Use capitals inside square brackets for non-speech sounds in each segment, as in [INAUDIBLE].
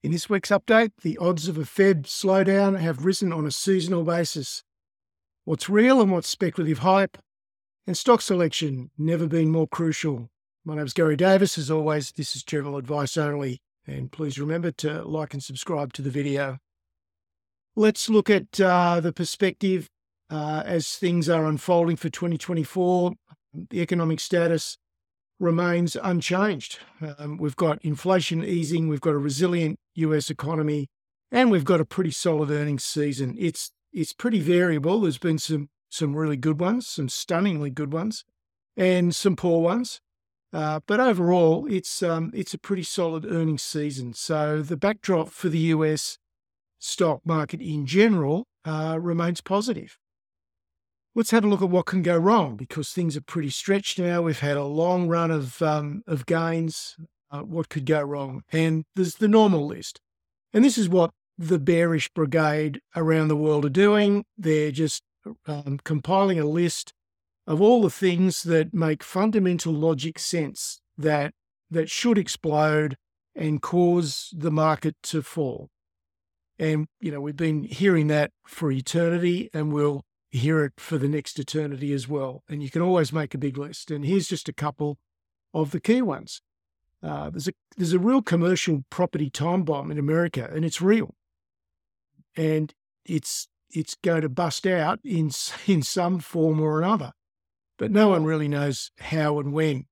In this week's update, the odds of a Feb slowdown have risen on a seasonal basis. What's real and what's speculative hype? And stock selection never been more crucial. My name's Garry Davis. As always, this is general advice only. And please remember to like and subscribe to the video. Let's look at uh, the perspective uh, as things are unfolding for 2024. The economic status remains unchanged. Um, we've got inflation easing, we've got a resilient US economy, and we've got a pretty solid earnings season. It's it's pretty variable. There's been some some really good ones, some stunningly good ones, and some poor ones. Uh, but overall, it's um, it's a pretty solid earnings season. So the backdrop for the US stock market in general uh, remains positive let's have a look at what can go wrong because things are pretty stretched now. We've had a long run of um, of gains. Uh, what could go wrong? And there's the normal list, and this is what the bearish brigade around the world are doing. They're just um, compiling a list of all the things that make fundamental logic sense that that should explode and cause the market to fall. And you know we've been hearing that for eternity, and we'll hear it for the next eternity as well. And you can always make a big list. And here's just a couple of the key ones. Uh, there's a there's a real commercial property time bomb in America, and it's real, and it's it's going to bust out in [LAUGHS] in some form or another, but no one really knows how and when.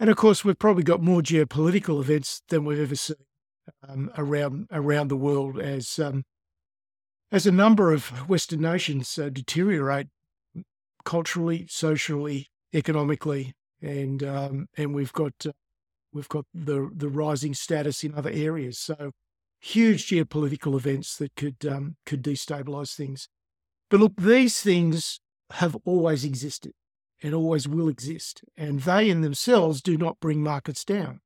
And of course, we've probably got more geopolitical events than we've ever seen um, around around the world as um, as a number of Western nations uh, deteriorate culturally, socially, economically, and um, and we've got uh, we've got the the rising status in other areas. So huge geopolitical events that could um, could destabilize things. But look, these things have always existed and always will exist, and they in themselves do not bring markets down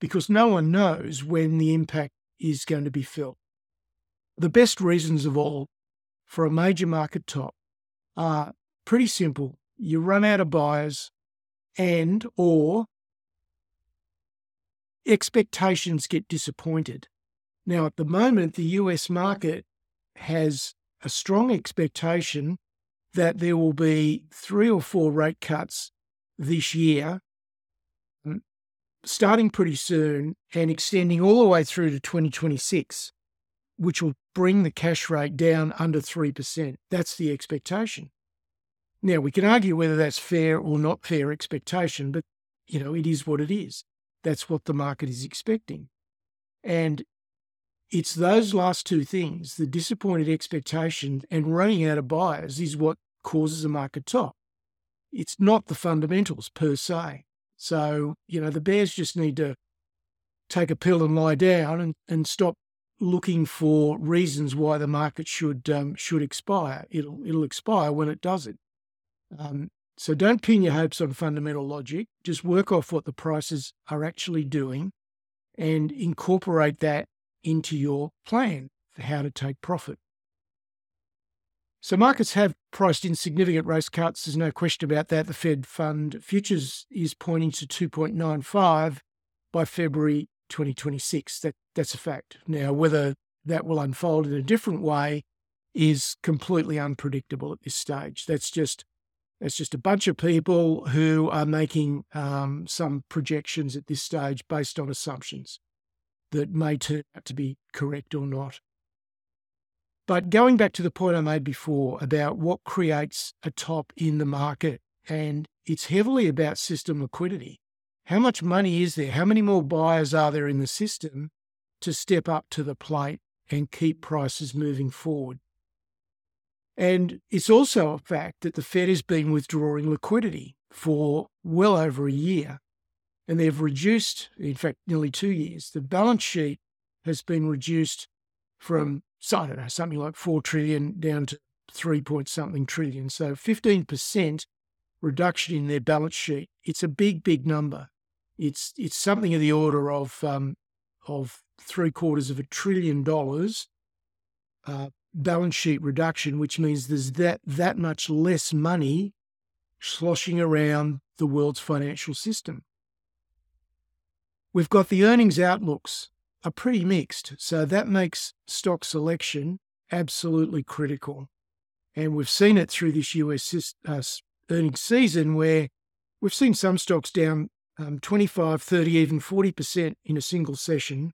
because no one knows when the impact is going to be felt. The best reasons of all for a major market top are pretty simple. You run out of buyers and or expectations get disappointed. Now, at the moment, the US market has a strong expectation that there will be three or four rate cuts this year, mm, starting pretty soon and extending all the way through to 2026 which will bring the cash rate down under 3%. That's the expectation. Now, we can argue whether that's fair or not fair expectation, but you know, it is what it is. That's what the market is expecting. And it's those last two things, the disappointed expectation and running out of buyers, is what causes a market top. It's not the fundamentals per se. So, you know, the bears just need to take a pill and lie down and, and stop looking for reasons why the market should um, should expire. It'll it'll expire when it does it. Um, so don't pin your hopes on fundamental logic. Just work off what the prices are actually doing, and incorporate that into your plan for how to take profit. So markets have priced in significant rate cuts. There's no question about that. The Fed fund futures is pointing to 2.95 by February 2026. That that's a fact. Now, whether that will unfold in a different way is completely unpredictable at this stage. That's just that's just a bunch of people who are making um, some projections at this stage based on assumptions that may turn out to be correct or not. But going back to the point I made before about what creates a top in the market, and it's heavily about system liquidity how much money is there? How many more buyers are there in the system to step up to the plate and keep prices moving forward? And it's also a fact that the Fed has been withdrawing liquidity for well over a year. And they've reduced, in fact, nearly two years. The balance sheet has been reduced from, I don't know, something like 4 trillion down to 3 point something trillion. So 15% reduction in their balance sheet. It's a big, big number. It's it's something of the order of um, of three quarters of a trillion dollars uh, balance sheet reduction, which means there's that that much less money sloshing around the world's financial system. We've got the earnings outlooks are pretty mixed. So that makes stock selection absolutely critical. And we've seen it through this US uh, earnings season where we've seen some stocks down um, 25, 30, even 40% in a single session,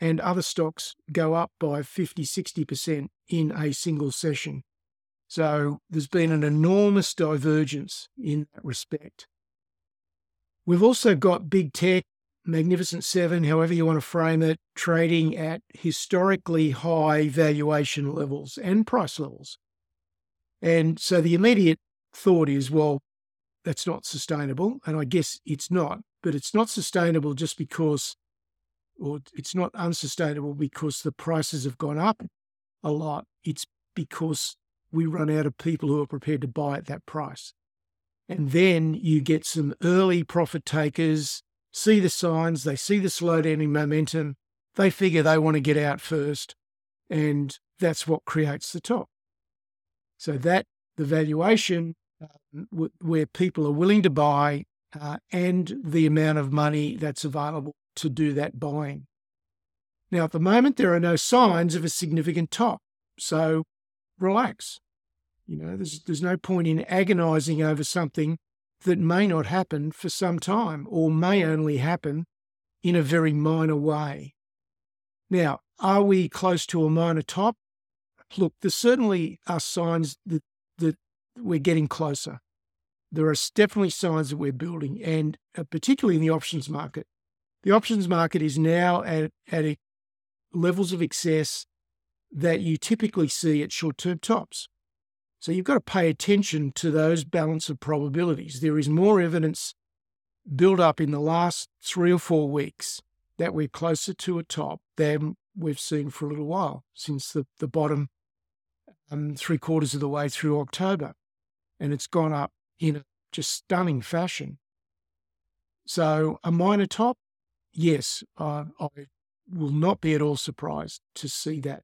and other stocks go up by 50, 60% in a single session. So there's been an enormous divergence in that respect. We've also got big tech, Magnificent Seven, however you want to frame it, trading at historically high valuation levels and price levels. And so the immediate thought is, well, that's not sustainable. And I guess it's not, but it's not sustainable just because, or it's not unsustainable because the prices have gone up a lot. It's because we run out of people who are prepared to buy at that price. And then you get some early profit takers, see the signs, they see the slowdown in momentum, they figure they want to get out first. And that's what creates the top. So that the valuation um, where people are willing to buy uh, and the amount of money that's available to do that buying. Now, at the moment, there are no signs of a significant top. So relax. You know, there's, there's no point in agonizing over something that may not happen for some time or may only happen in a very minor way. Now, are we close to a minor top? Look, there certainly are signs that, that we're getting closer. There are definitely signs that we're building, and uh, particularly in the options market. The options market is now at, at levels of excess that you typically see at short term tops. So you've got to pay attention to those balance of probabilities. There is more evidence built up in the last three or four weeks that we're closer to a top than we've seen for a little while since the, the bottom um, three quarters of the way through October. And it's gone up in a just stunning fashion. So a minor top, yes, I will not be at all surprised to see that.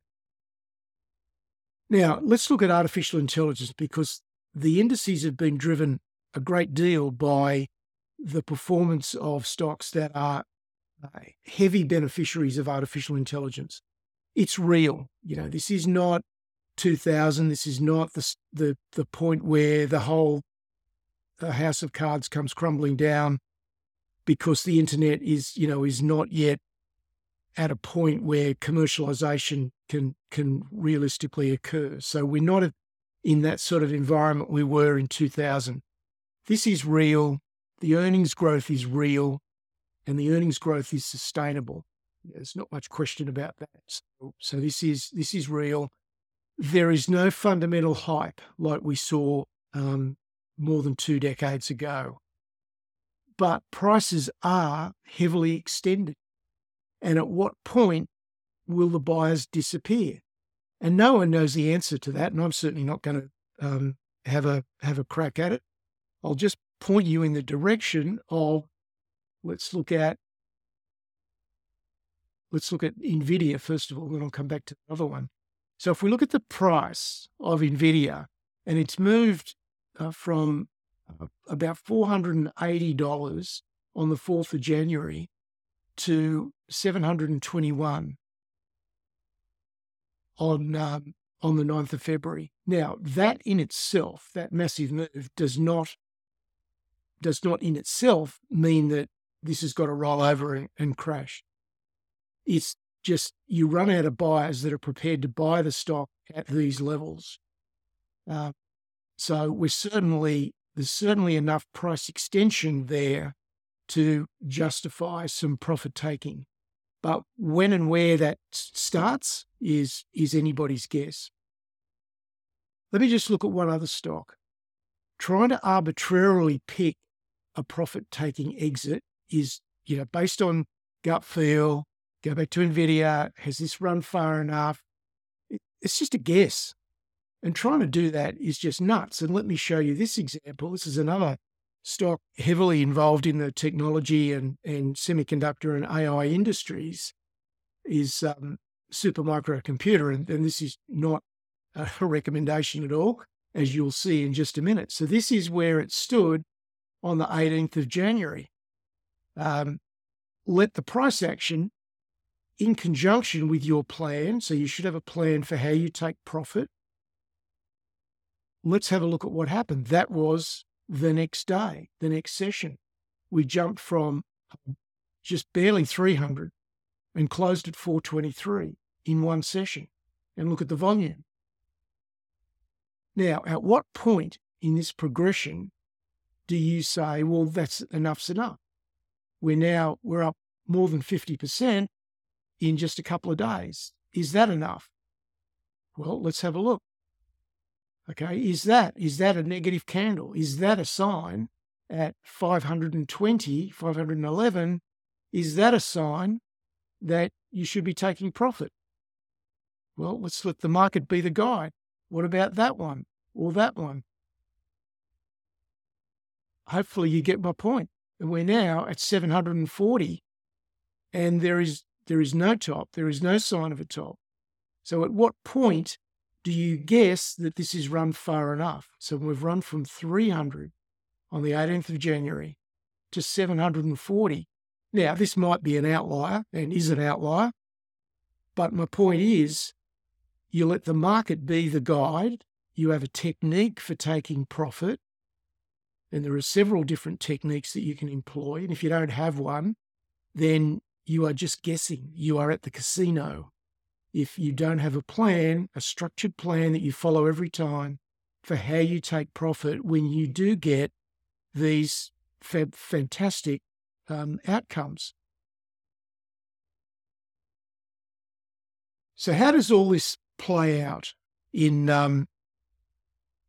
Now, let's look at artificial intelligence because the indices have been driven a great deal by the performance of stocks that are uh, heavy beneficiaries of artificial intelligence. It's real. You know, this is not 2000. This is not the the the point where the whole the house of cards comes crumbling down because the internet is you know is not yet at a point where commercialization can can realistically occur. So we're not in that sort of environment we were in 2000. This is real. The earnings growth is real, and the earnings growth is sustainable. There's not much question about that. So, so this is this is real there is no fundamental hype like we saw um, more than two decades ago. But prices are heavily extended. And at what point will the buyers disappear? And no one knows the answer to that. And I'm certainly not going to um, have a have a crack at it. I'll just point you in the direction of let's look at let's look at Nvidia first of all, then I'll come back to the other one. So if we look at the price of NVIDIA, and it's moved uh, from uh, about $480 on the 4th of January to 721 on um, on the 9th of February. Now, that in itself, that massive move does not does not in itself mean that this has got to roll over and, and crash. It's just you run out of buyers that are prepared to buy the stock at these levels. Uh, so we're certainly there's certainly enough price extension there to justify some profit taking. But when and where that starts is is anybody's guess. Let me just look at one other stock. Trying to arbitrarily pick a profit taking exit is, you know, based on gut feel, go back to NVIDIA. Has this run far enough? It's just a guess. And trying to do that is just nuts. And let me show you this example. This is another stock heavily involved in the technology and, and semiconductor and AI industries is um, Supermicro Computer. And, and this is not [LAUGHS] a recommendation at all, as you'll see in just a minute. So this is where it stood on the 18th of January. Um, let the price action in conjunction with your plan. So you should have a plan for how you take profit. Let's have a look at what happened. That was the next day, the next session. We jumped from just barely 300 and closed at 423 in one session. And look at the volume. Now, at what point in this progression do you say, well, that's enough's enough? We're now, we're up more than 50% in just a couple of days. Is that enough? Well, let's have a look. Okay, is that is that a negative candle? Is that a sign at 520, 511? Is that a sign that you should be taking profit? Well, let's let the market be the guide. What about that one or that one? Hopefully, you get my point. We're now at 740, and there is there is no top. There is no sign of a top. So, at what point do you guess that this is run far enough? So, we've run from 300 on the 18th of January to 740. Now, this might be an outlier and is an outlier, but my point is you let the market be the guide. You have a technique for taking profit. And there are several different techniques that you can employ. And if you don't have one, then you are just guessing. You are at the casino. If you don't have a plan, a structured plan that you follow every time for how you take profit when you do get these fa- fantastic um, outcomes. So, how does all this play out in um,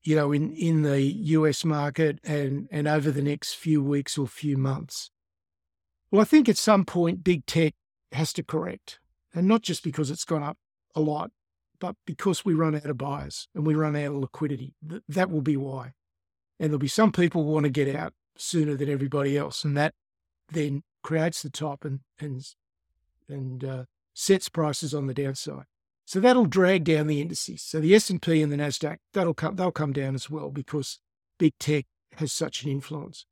you know in in the US market and and over the next few weeks or few months? Well, I think at some point big tech has to correct, and not just because it's gone up a lot, but because we run out of buyers and we run out of liquidity. That will be why. And there'll be some people who want to get out sooner than everybody else, and that then creates the top and and and uh, sets prices on the downside. So that'll drag down the indices. So the S&P and the Nasdaq, that'll come, they'll come down as well because big tech has such an influence.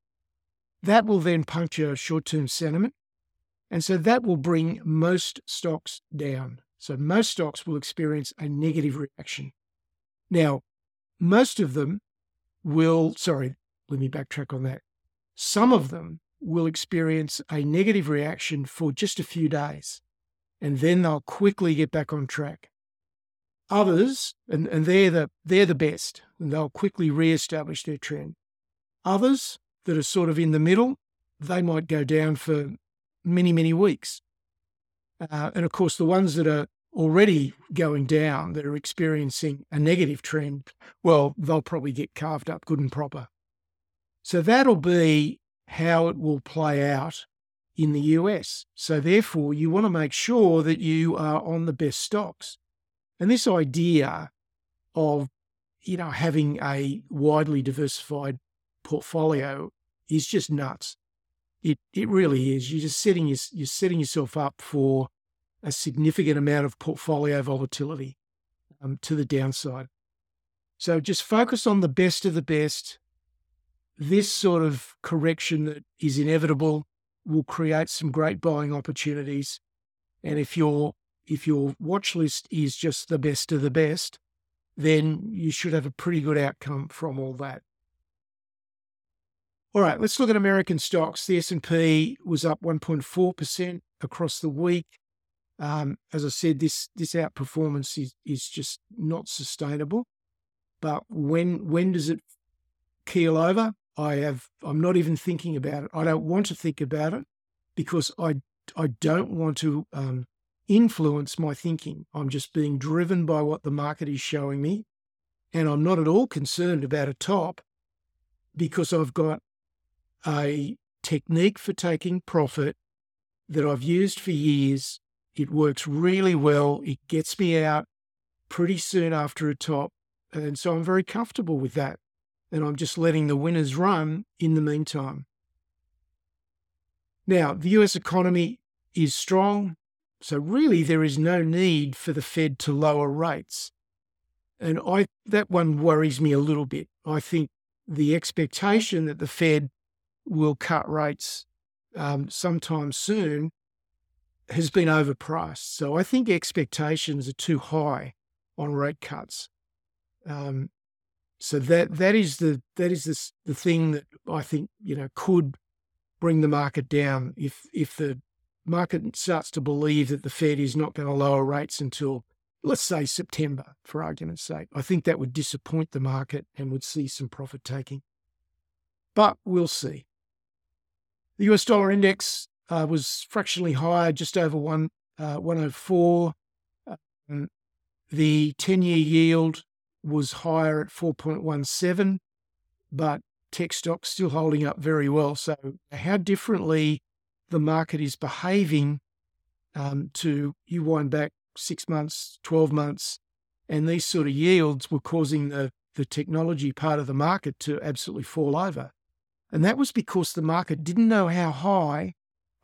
That will then puncture short-term sentiment, and so that will bring most stocks down. So most stocks will experience a negative reaction. Now, most of them will, sorry, let me backtrack on that. Some of them will experience a negative reaction for just a few days and then they'll quickly get back on track. Others, and, and they're the they're the best, and they'll quickly re-establish their trend. Others that are sort of in the middle, they might go down for many, many weeks. Uh, and of course, the ones that are already going down, that are experiencing a negative trend, well, they'll probably get carved up good and proper. So that'll be how it will play out in the US. So, therefore, you want to make sure that you are on the best stocks. And this idea of, you know, having a widely diversified portfolio is just nuts. It, it really is. You're just setting, your, you're setting yourself up for a significant amount of portfolio volatility um, to the downside. So just focus on the best of the best. This sort of correction that is inevitable will create some great buying opportunities. And if your if your watch list is just the best of the best, then you should have a pretty good outcome from all that. All right, let's look at American stocks. The S&P was up 1.4% across the week. Um, as I said, this this outperformance is is just not sustainable. But when when does it keel over? I have I'm not even thinking about it. I don't want to think about it because I I don't want to um, influence my thinking. I'm just being driven by what the market is showing me, and I'm not at all concerned about a top because I've got a technique for taking profit that I've used for years. It works really well. It gets me out pretty soon after a top, and so I'm very comfortable with that and I'm just letting the winners run in the meantime. Now, the US economy is strong, so really there is no need for the Fed to lower rates. And I that one worries me a little bit. I think the expectation that the Fed will cut rates um, sometime soon has been overpriced. So I think expectations are too high on rate cuts. Um, so that that is the that is the the thing that I think you know could bring the market down if if the market starts to believe that the Fed is not going to lower rates until let's say September, for argument's sake. I think that would disappoint the market and would see some profit taking. But we'll see. The US dollar index uh, was fractionally higher, just over one, uh, 104. Um, the 10 year yield was higher at 4.17, but tech stocks still holding up very well. So, how differently the market is behaving um, to you wind back six months, 12 months, and these sort of yields were causing the, the technology part of the market to absolutely fall over. And that was because the market didn't know how high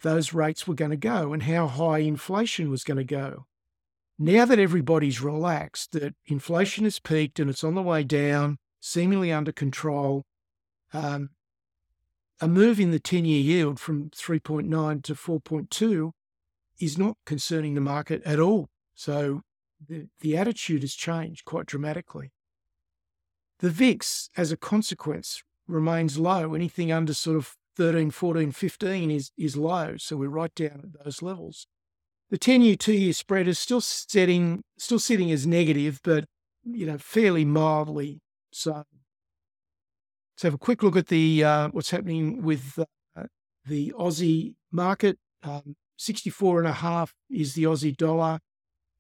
those rates were going to go and how high inflation was going to go. Now that everybody's relaxed, that inflation has peaked and it's on the way down, seemingly under control, um, a move in the 10 year yield from 3.9 to 4.2 is not concerning the market at all. So the, the attitude has changed quite dramatically. The VIX, as a consequence, remains low. Anything under sort of 13, 14, 15 is, is low. So we're right down at those levels. The 10 year, two year spread is still setting, still sitting as negative, but you know, fairly mildly so. Let's have a quick look at the uh, what's happening with uh, the Aussie market. Um, 64 and a half is the Aussie dollar.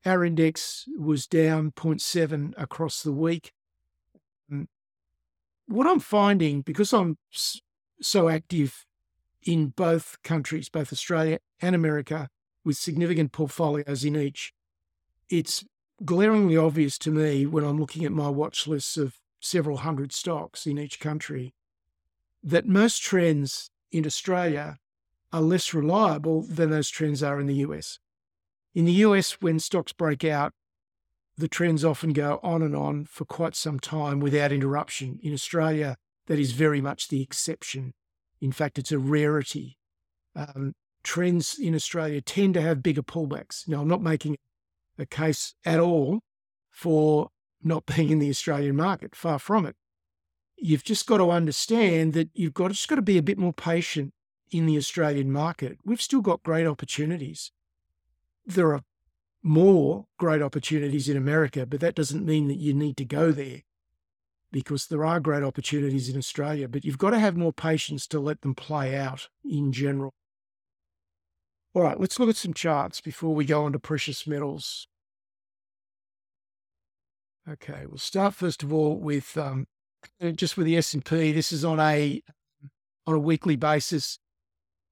Our index was down 0.7 across the week. What I'm finding, because I'm so active in both countries, both Australia and America, with significant portfolios in each, it's glaringly obvious to me when I'm looking at my watch lists of several hundred stocks in each country that most trends in Australia are less reliable than those trends are in the US. In the US, when stocks break out, the trends often go on and on for quite some time without interruption. In Australia, that is very much the exception. In fact, it's a rarity. Um, trends in Australia tend to have bigger pullbacks. Now, I'm not making a case at all for not being in the Australian market, far from it. You've just got to understand that you've got just got to be a bit more patient in the Australian market. We've still got great opportunities. There are more great opportunities in America, but that doesn't mean that you need to go there because there are great opportunities in Australia, but you've got to have more patience to let them play out in general. All right, let's look at some charts before we go on to precious metals. Okay, we'll start first of all with um, just with the S and P. This is on a on a weekly basis.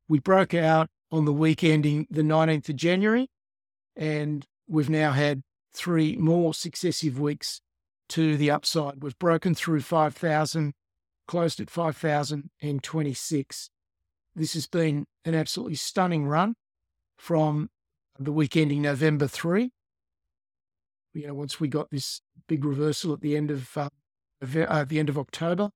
We broke out on the week ending the 19th of January, and we've now had three more successive weeks to the upside. We've broken through 5,000, closed at 5,026. This has been an absolutely stunning run from the week ending November 3. You know, once we got this big reversal at the end of uh, uh, the end of October,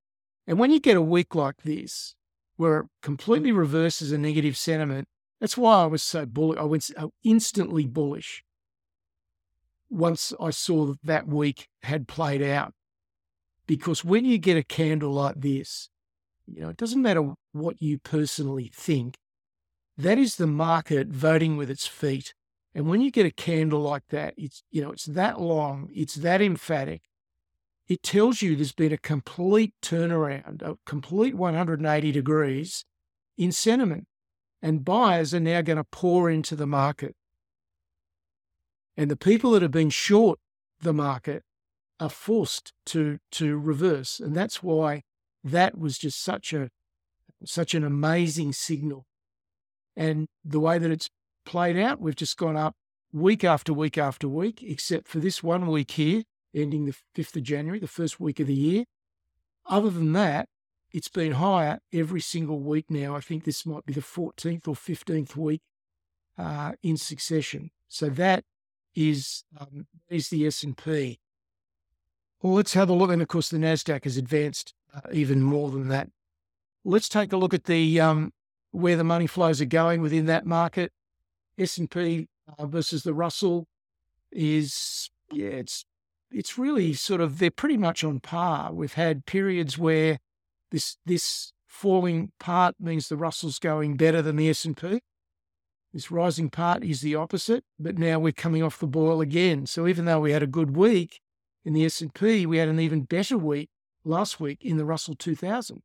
and when you get a week like this, where it completely reverses a negative sentiment, that's why I was so bullish. I went uh, instantly bullish once I saw that week had played out. Because when you get a candle like this, you know, it doesn't matter what you personally think. That is the market voting with its feet. And when you get a candle like that, it's you know, it's that long, it's that emphatic. It tells you there's been a complete turnaround, a complete 180 degrees in sentiment. And buyers are now going to pour into the market. And the people that have been short the market are forced to to reverse. And that's why that was just such a such an amazing signal. And the way that it's played out, we've just gone up week after week after week, except for this one week here, ending the 5th of January, the first week of the year. Other than that, it's been higher every single week now. I think this might be the 14th or 15th week uh, in succession. So that is um, is the S and P. Well, let's have a look. And of course, the Nasdaq has advanced uh, even more than that. Let's take a look at the um, where the money flows are going within that market. S&P uh, versus the Russell is, yeah, it's, it's really sort of, they're pretty much on par. We've had periods where this, this falling part means the Russell's going better than the S&P. This rising part is the opposite, but now we're coming off the boil again. So even though we had a good week in the S&P, we had an even better week last week in the Russell 2000.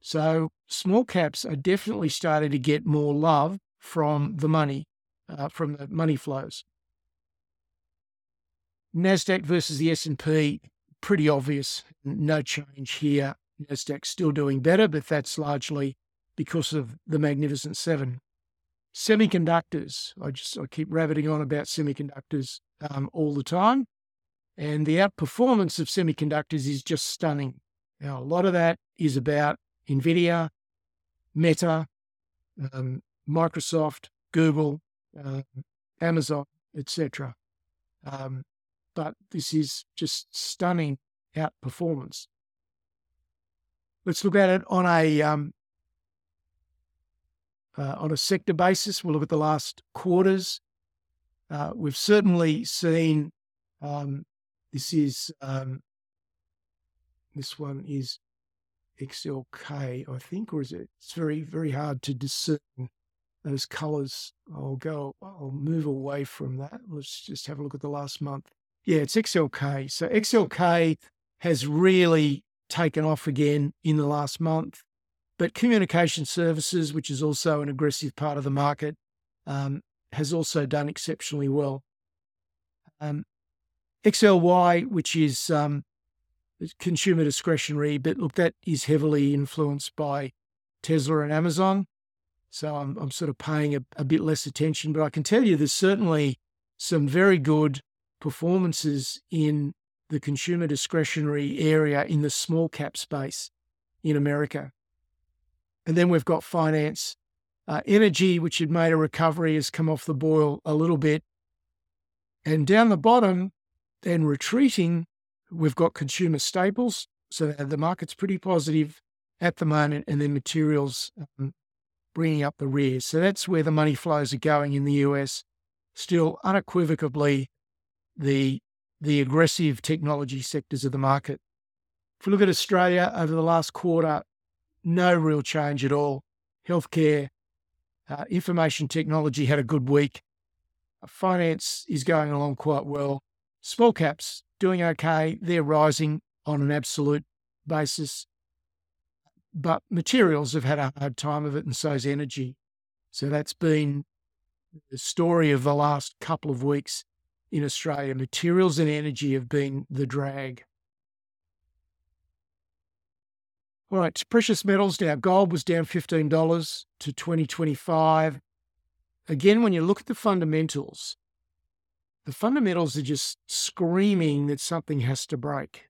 So small caps are definitely starting to get more love from the money, uh, from the money flows. Nasdaq versus the S&P, pretty obvious. No change here. Nasdaq still doing better, but that's largely because of the Magnificent Seven. Semiconductors, I just I keep rabbiting on about semiconductors um, all the time, and the outperformance of semiconductors is just stunning. Now, a lot of that is about NVIDIA, Meta, um, Microsoft, Google, uh, Amazon, etc. Um, but this is just stunning outperformance. Let's look at it on a um, uh, on a sector basis. We'll look at the last quarters. Uh, we've certainly seen um, this is um, this one is XLK, I think, or is it? It's very, very hard to discern those colors. I'll go, I'll move away from that. Let's just have a look at the last month. Yeah, it's XLK. So XLK has really taken off again in the last month. But communication services, which is also an aggressive part of the market, um, has also done exceptionally well. Um, XLY, which is um, consumer discretionary, but look, that is heavily influenced by Tesla and Amazon. So I'm, I'm sort of paying a, a bit less attention, but I can tell you there's certainly some very good performances in the consumer discretionary area in the small cap space in America. And then we've got finance. Uh, energy, which had made a recovery, has come off the boil a little bit. And down the bottom, then retreating, we've got consumer staples. So the market's pretty positive at the moment, and then materials um, bringing up the rear. So that's where the money flows are going in the US. Still unequivocally, the the aggressive technology sectors of the market. If we look at Australia over the last quarter, no real change at all. Healthcare, uh, information technology had a good week. Finance is going along quite well. Small caps doing okay. They're rising on an absolute basis. But materials have had a hard time of it, and so so's energy. So that's been the story of the last couple of weeks in Australia. Materials and energy have been the drag. All right, precious metals now. Gold was down $15 to 2025. Again, when you look at the fundamentals, the fundamentals are just screaming that something has to break,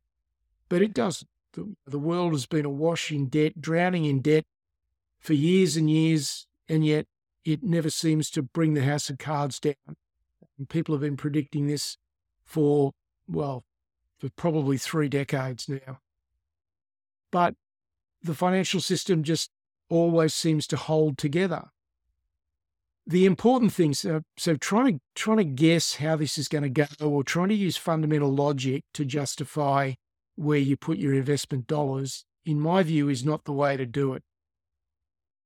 but it doesn't. The, the world has been awash in debt, drowning in debt for years and years, and yet it never seems to bring the house of cards down. And people have been predicting this for, well, for probably three decades now. But the financial system just always seems to hold together. The important things, so, so trying to trying to guess how this is going to go, or trying to use fundamental logic to justify where you put your investment dollars, in my view, is not the way to do it.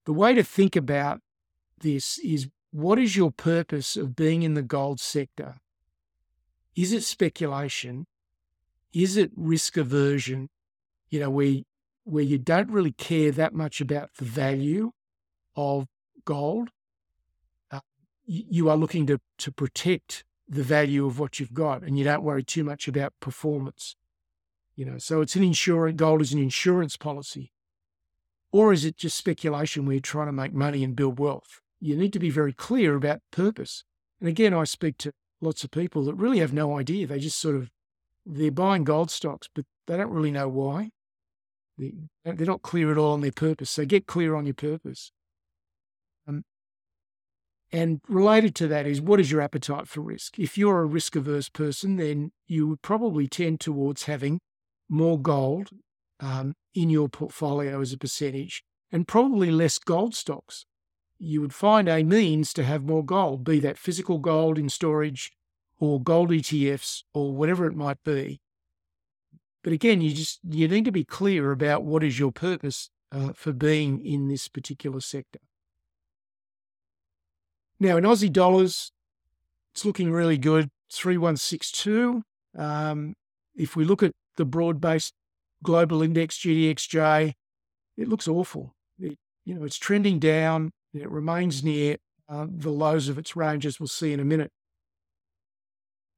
The way to think about this is what is your purpose of being in the gold sector? Is it speculation? Is it risk aversion? You know, where, where you don't really care that much about the value of gold. Uh, you are looking to, to protect the value of what you've got and you don't worry too much about performance. You know, so it's an insurance, gold is an insurance policy. Or is it just speculation where you're trying to make money and build wealth? You need to be very clear about purpose. And again, I speak to lots of people that really have no idea. They just sort of they're buying gold stocks, but they don't really know why. They're not clear at all on their purpose. So get clear on your purpose. Um, and related to that is what is your appetite for risk? If you're a risk averse person, then you would probably tend towards having more gold um, in your portfolio as a percentage and probably less gold stocks you would find a means to have more gold, be that physical gold in storage or gold ETFs or whatever it might be. But again, you just you need to be clear about what is your purpose uh, for being in this particular sector. Now, in Aussie dollars, it's looking really good. 3162. Um, if we look at the broad based global index, GDXJ, it looks awful. It, you know, it's trending down. It remains near uh, the lows of its range, as we'll see in a minute.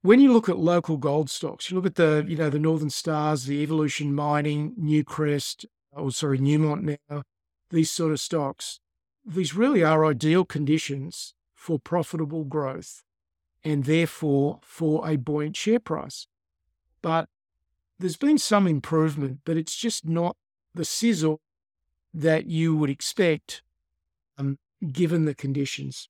When you look at local gold stocks, you look at the, you know, the Northern Stars, the Evolution Mining, Newcrest, or sorry, Newmont now, these sort of stocks, these really are ideal conditions for profitable growth and therefore for a buoyant share price. But there's been some improvement, but it's just not the sizzle that you would expect given the conditions.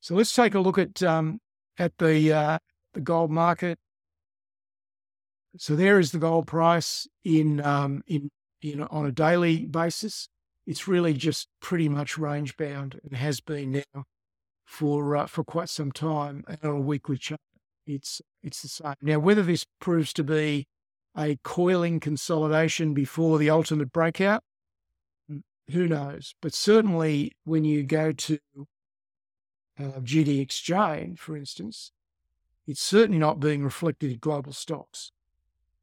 So let's take a look at um, at the uh, the gold market. So there is the gold price in um, in on a daily basis. It's really just pretty much range bound and has been now for uh, for quite some time. And on a weekly chart, it's it's the same. Now, whether this proves to be a coiling consolidation before the ultimate breakout, who knows? But certainly, when you go to uh, GDXJ, for instance, it's certainly not being reflected in global stocks.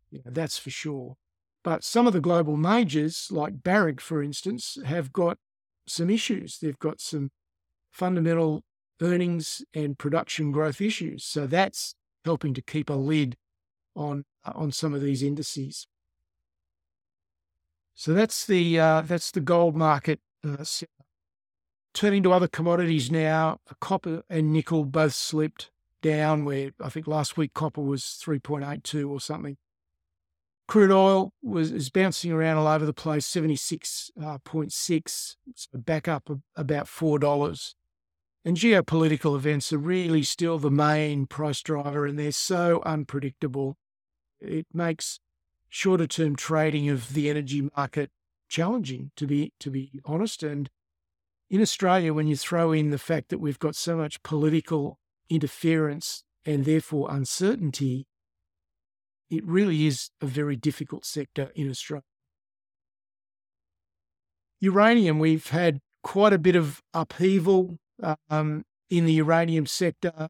You know, that's for sure. But some of the global majors, like Barrick, for instance, have got some issues. They've got some fundamental earnings and production growth issues. So that's helping to keep a lid on on some of these indices. So that's the uh, that's the gold market. Uh, turning to other commodities now, copper and nickel both slipped down. Where I think last week copper was three point eight two or something. Crude oil was is bouncing around all over the place, seventy six, uh, point six, so back up about four dollars. And geopolitical events are really still the main price driver, and they're so unpredictable. It makes shorter term trading of the energy market challenging, to be to be honest. And in Australia, when you throw in the fact that we've got so much political interference and therefore uncertainty, it really is a very difficult sector in Australia. Uranium, we've had quite a bit of upheaval um, in the uranium sector.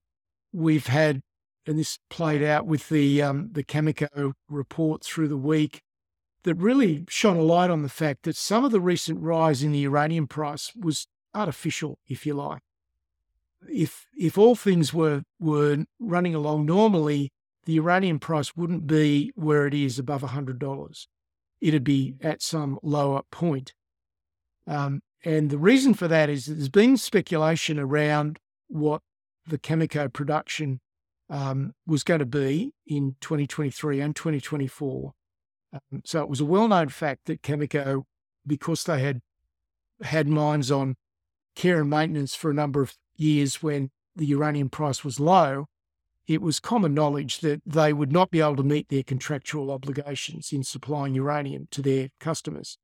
We've had and this played out with the um, the Cameco report through the week that really shone a light on the fact that some of the recent rise in the uranium price was artificial, if you like. If if all things were were running along normally, the uranium price wouldn't be where it is above hundred dollars. It'd be at some lower point. Um, and the reason for that is that there's been speculation around what the Cameco production um, was going to be in 2023 and 2024. Um, so it was a well known fact that Cameco, because they had had mines on care and maintenance for a number of years when the uranium price was low, it was common knowledge that they would not be able to meet their contractual obligations in supplying uranium to their customers.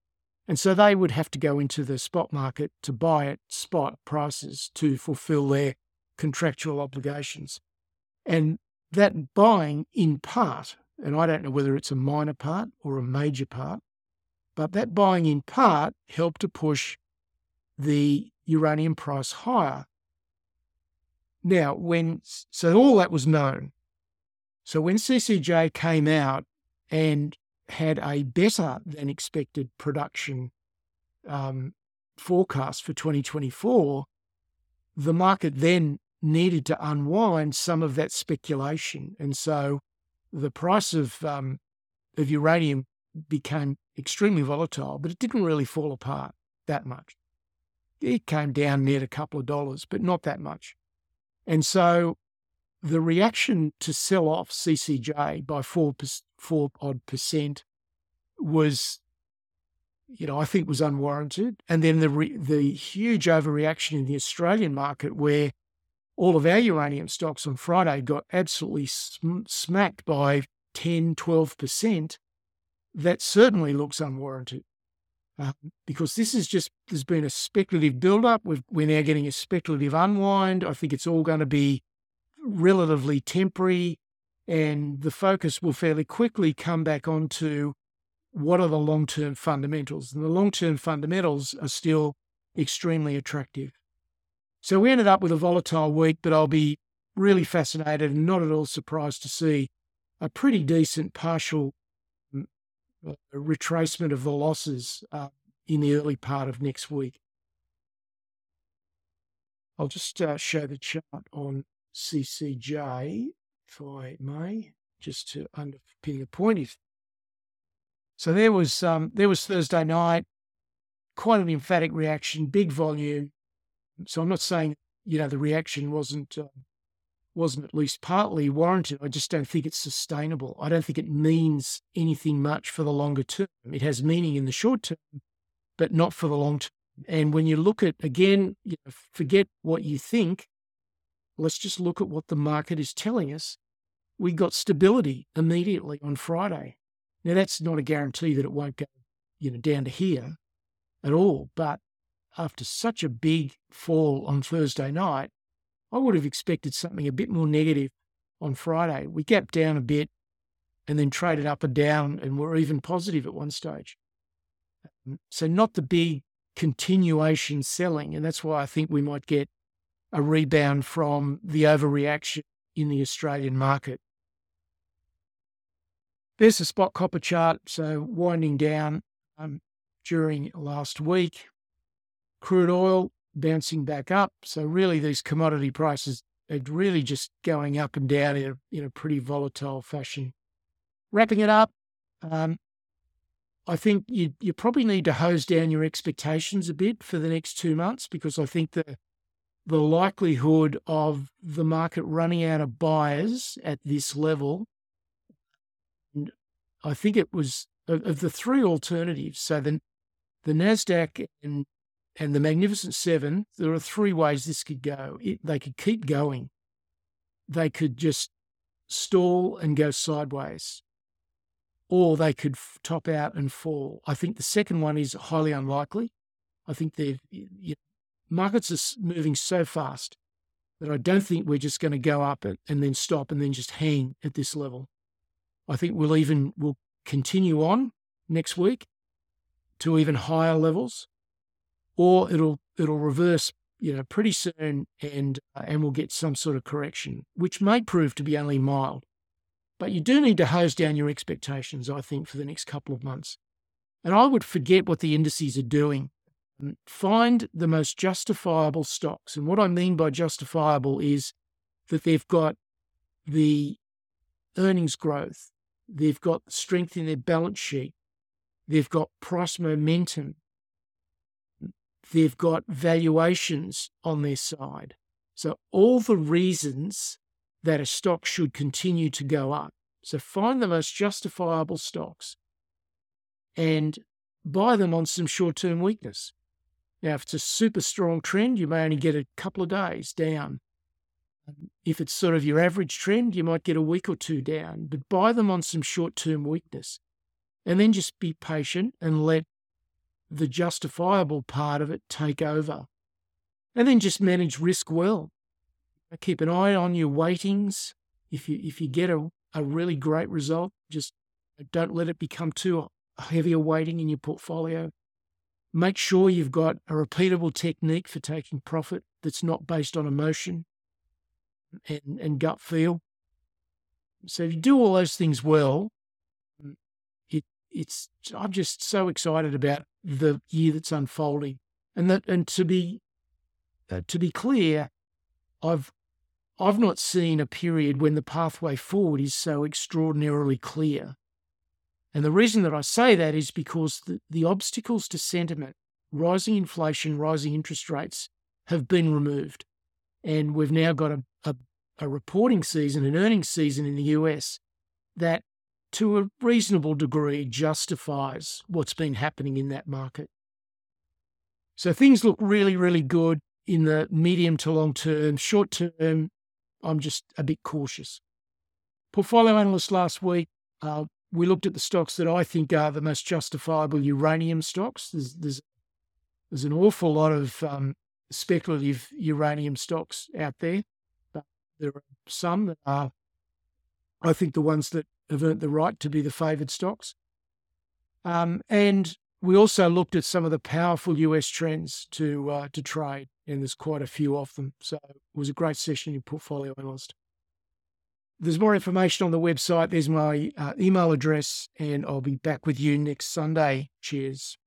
And so they would have to go into the spot market to buy at spot prices to fulfill their contractual obligations. And that buying, in part, and I don't know whether it's a minor part or a major part, but that buying in part helped to push the uranium price higher. Now, when so all that was known. So when CCJ came out and had a better than expected production um, forecast for 2024, the market then needed to unwind some of that speculation. And so the price of, um, of uranium became extremely volatile, but it didn't really fall apart that much. It came down near a couple of dollars, but not that much. And so the reaction to sell off CCJ by four, four odd percent was, you know, I think was unwarranted. And then the, re- the huge overreaction in the Australian market where all of our uranium stocks on Friday got absolutely sm- smacked by 10, 12%, that certainly looks unwarranted. um, because this is just, there's been a speculative build-up. We've, we're now getting a speculative unwind. I think it's all going to be relatively temporary and the focus will fairly quickly come back onto what are the long-term fundamentals. And the long-term fundamentals are still extremely attractive. So we ended up with a volatile week, but I'll be really fascinated and not at all surprised to see a pretty decent partial mm, retracement of the losses uh, in the early part of next week. I'll just uh, show the chart on CCJ, if I may, just to underpin the point. So, there was um, there was Thursday night, quite an emphatic reaction, big volume. So I'm not saying you know the reaction wasn't uh, wasn't at least partly warranted. I just don't think it's sustainable. I don't think it means anything much for the longer term. It has meaning in the short term, but not for the long term. And when you look at, again, you know, forget what you think. Let's just look at what the market is telling us. We got stability immediately on Friday. Now, that's not a guarantee that it won't go you know, down to here at all. But after such a big fall on Thursday night, I would have expected something a bit more negative on Friday. We gapped down a bit and then traded up and down and were even positive at one stage. Um, so, not the big continuation selling. And that's why I think we might get a rebound from the overreaction in the Australian market. There's the spot copper chart. So, winding down um, during last week, crude oil bouncing back up. So really, these commodity prices are really just going up and down in a, in a pretty volatile fashion. Wrapping it up, um, I think you you probably need to hose down your expectations a bit for the next two months because I think the the likelihood of the market running out of buyers at this level, I think it was of, of the three alternatives. So the the Nasdaq and and the Magnificent Seven, there are three ways this could go. It, they could keep going. They could just stall and go sideways, or they could f- top out and fall. I think the second one is highly unlikely. I think the you know, markets are moving so fast that I don't think we're just going to go up and, and then stop and then just hang at this level. I think we'll even we'll continue on next week to even higher levels or it'll it'll reverse you know pretty soon and uh, and we'll get some sort of correction which may prove to be only mild. But you do need to hose down your expectations i think for the next couple of months. And i would forget what the indices are doing. Find the most justifiable stocks. And what i mean by justifiable is that they've got the earnings growth they've got strength in their balance sheet they've got price momentum they've got valuations on their side. So, all the reasons that a stock should continue to go up. So, find the most justifiable stocks and buy them on some short term weakness. Now, if it's a super strong trend, you may only get a couple of days down. If it's sort of your average trend, you might get a week or two down, but buy them on some short term weakness. And then just be patient and let the justifiable part of it take over. And then just manage risk well. Keep an eye on your weightings. If you if you get a, a really great result, just don't let it become too heavy a weighting in your portfolio. Make sure you've got a repeatable technique for taking profit that's not based on emotion and, and gut feel. So if you do all those things well, it's I'm just so excited about the year that's unfolding, and that and to be uh, to be clear, I've I've not seen a period when the pathway forward is so extraordinarily clear. And the reason that I say that is because the, the obstacles to sentiment, rising inflation, rising interest rates, have been removed. And we've now got a, a, a reporting season, an earnings season in the US that to a reasonable degree justifies what's been happening in that market. So things look really, really good in the medium to long term. Short term, I'm just a bit cautious. Portfolio analyst last week, uh, we looked at the stocks that I think are the most justifiable uranium stocks. There's there's, there's an awful lot of um, speculative uranium stocks out there, but there are some that are, I think, the ones that have earned the right to be the favoured stocks. Um, and we also looked at some of the powerful US trends to uh, to trade, and there's quite a few of them. So it was a great session in Portfolio Analyst. There's more information on the website. There's my uh, email address, and I'll be back with you next Sunday. Cheers.